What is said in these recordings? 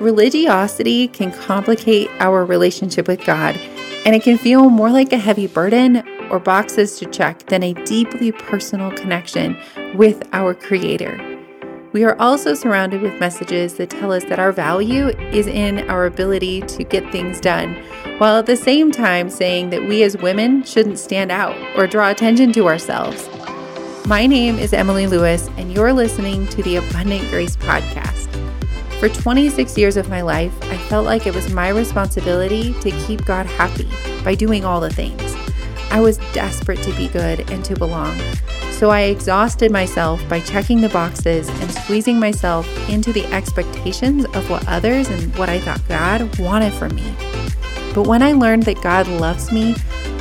Religiosity can complicate our relationship with God, and it can feel more like a heavy burden or boxes to check than a deeply personal connection with our Creator. We are also surrounded with messages that tell us that our value is in our ability to get things done, while at the same time saying that we as women shouldn't stand out or draw attention to ourselves. My name is Emily Lewis, and you're listening to the Abundant Grace Podcast. For 26 years of my life, I felt like it was my responsibility to keep God happy by doing all the things. I was desperate to be good and to belong. So I exhausted myself by checking the boxes and squeezing myself into the expectations of what others and what I thought God wanted from me. But when I learned that God loves me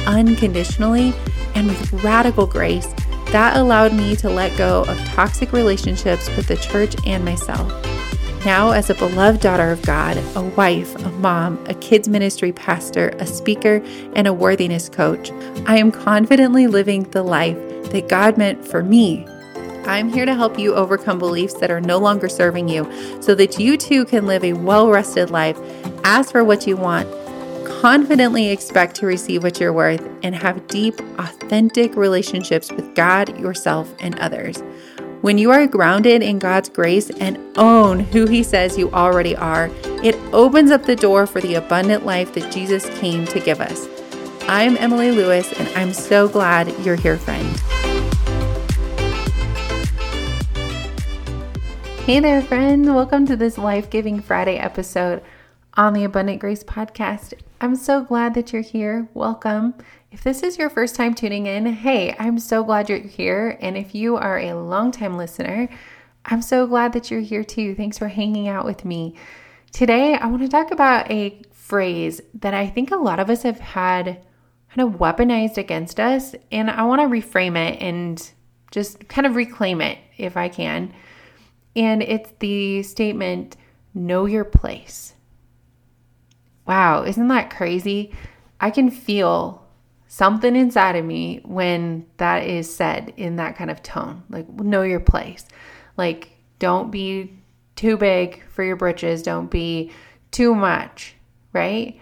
unconditionally and with radical grace, that allowed me to let go of toxic relationships with the church and myself. Now, as a beloved daughter of God, a wife, a mom, a kids' ministry pastor, a speaker, and a worthiness coach, I am confidently living the life that God meant for me. I'm here to help you overcome beliefs that are no longer serving you so that you too can live a well rested life, ask for what you want, confidently expect to receive what you're worth, and have deep, authentic relationships with God, yourself, and others. When you are grounded in God's grace and own who He says you already are, it opens up the door for the abundant life that Jesus came to give us. I'm Emily Lewis, and I'm so glad you're here, friend. Hey there, friend. Welcome to this Life Giving Friday episode on the Abundant Grace Podcast. I'm so glad that you're here. Welcome. If this is your first time tuning in, hey, I'm so glad you're here. And if you are a longtime listener, I'm so glad that you're here too. Thanks for hanging out with me. Today, I want to talk about a phrase that I think a lot of us have had kind of weaponized against us. And I want to reframe it and just kind of reclaim it if I can. And it's the statement, know your place. Wow, isn't that crazy? I can feel something inside of me when that is said in that kind of tone. Like, know your place. Like, don't be too big for your britches, don't be too much, right?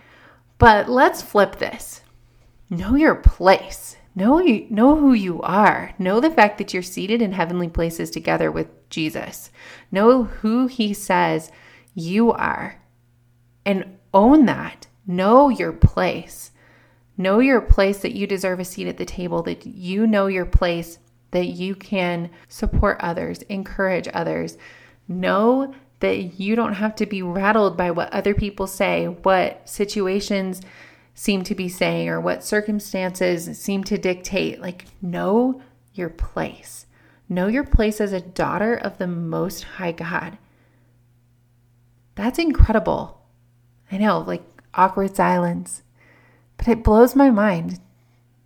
But let's flip this. Know your place. Know you know who you are. Know the fact that you're seated in heavenly places together with Jesus. Know who he says you are. And own that. Know your place. Know your place that you deserve a seat at the table, that you know your place, that you can support others, encourage others. Know that you don't have to be rattled by what other people say, what situations seem to be saying, or what circumstances seem to dictate. Like, know your place. Know your place as a daughter of the Most High God. That's incredible. I know, like awkward silence. But it blows my mind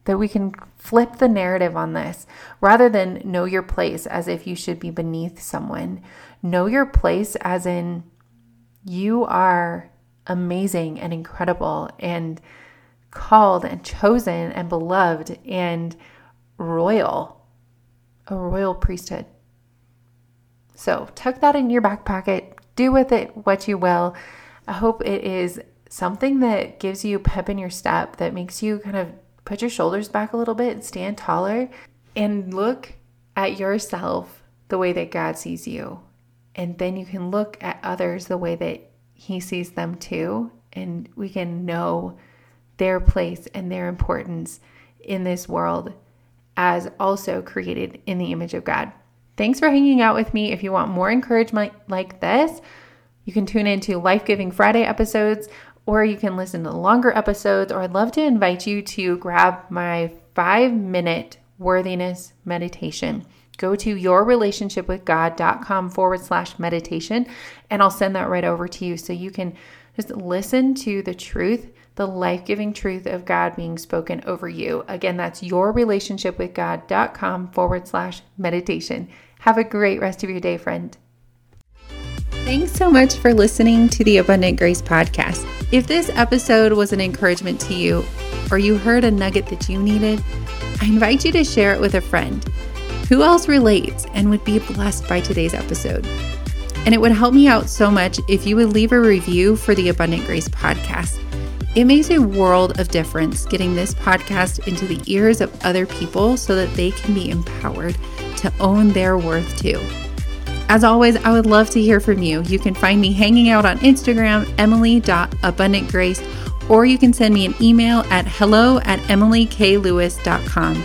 that we can flip the narrative on this rather than know your place as if you should be beneath someone. Know your place as in you are amazing and incredible and called and chosen and beloved and royal, a royal priesthood. So tuck that in your back pocket, do with it what you will. I hope it is something that gives you pep in your step, that makes you kind of put your shoulders back a little bit and stand taller and look at yourself the way that God sees you. And then you can look at others the way that He sees them too. And we can know their place and their importance in this world as also created in the image of God. Thanks for hanging out with me. If you want more encouragement like this, you can tune into Life Giving Friday episodes, or you can listen to longer episodes, or I'd love to invite you to grab my five minute worthiness meditation. Go to yourrelationshipwithgod.com forward slash meditation, and I'll send that right over to you so you can just listen to the truth, the life giving truth of God being spoken over you. Again, that's yourrelationshipwithgod.com forward slash meditation. Have a great rest of your day, friend. Thanks so much for listening to the Abundant Grace Podcast. If this episode was an encouragement to you, or you heard a nugget that you needed, I invite you to share it with a friend. Who else relates and would be blessed by today's episode? And it would help me out so much if you would leave a review for the Abundant Grace podcast. It makes a world of difference getting this podcast into the ears of other people so that they can be empowered to own their worth too. As always, I would love to hear from you. You can find me hanging out on Instagram, emily.abundantgrace, or you can send me an email at hello at emilyklewis.com.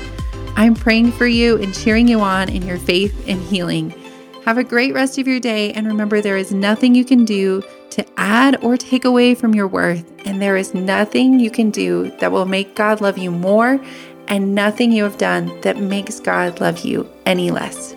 I'm praying for you and cheering you on in your faith and healing. Have a great rest of your day, and remember there is nothing you can do to add or take away from your worth, and there is nothing you can do that will make God love you more, and nothing you have done that makes God love you any less.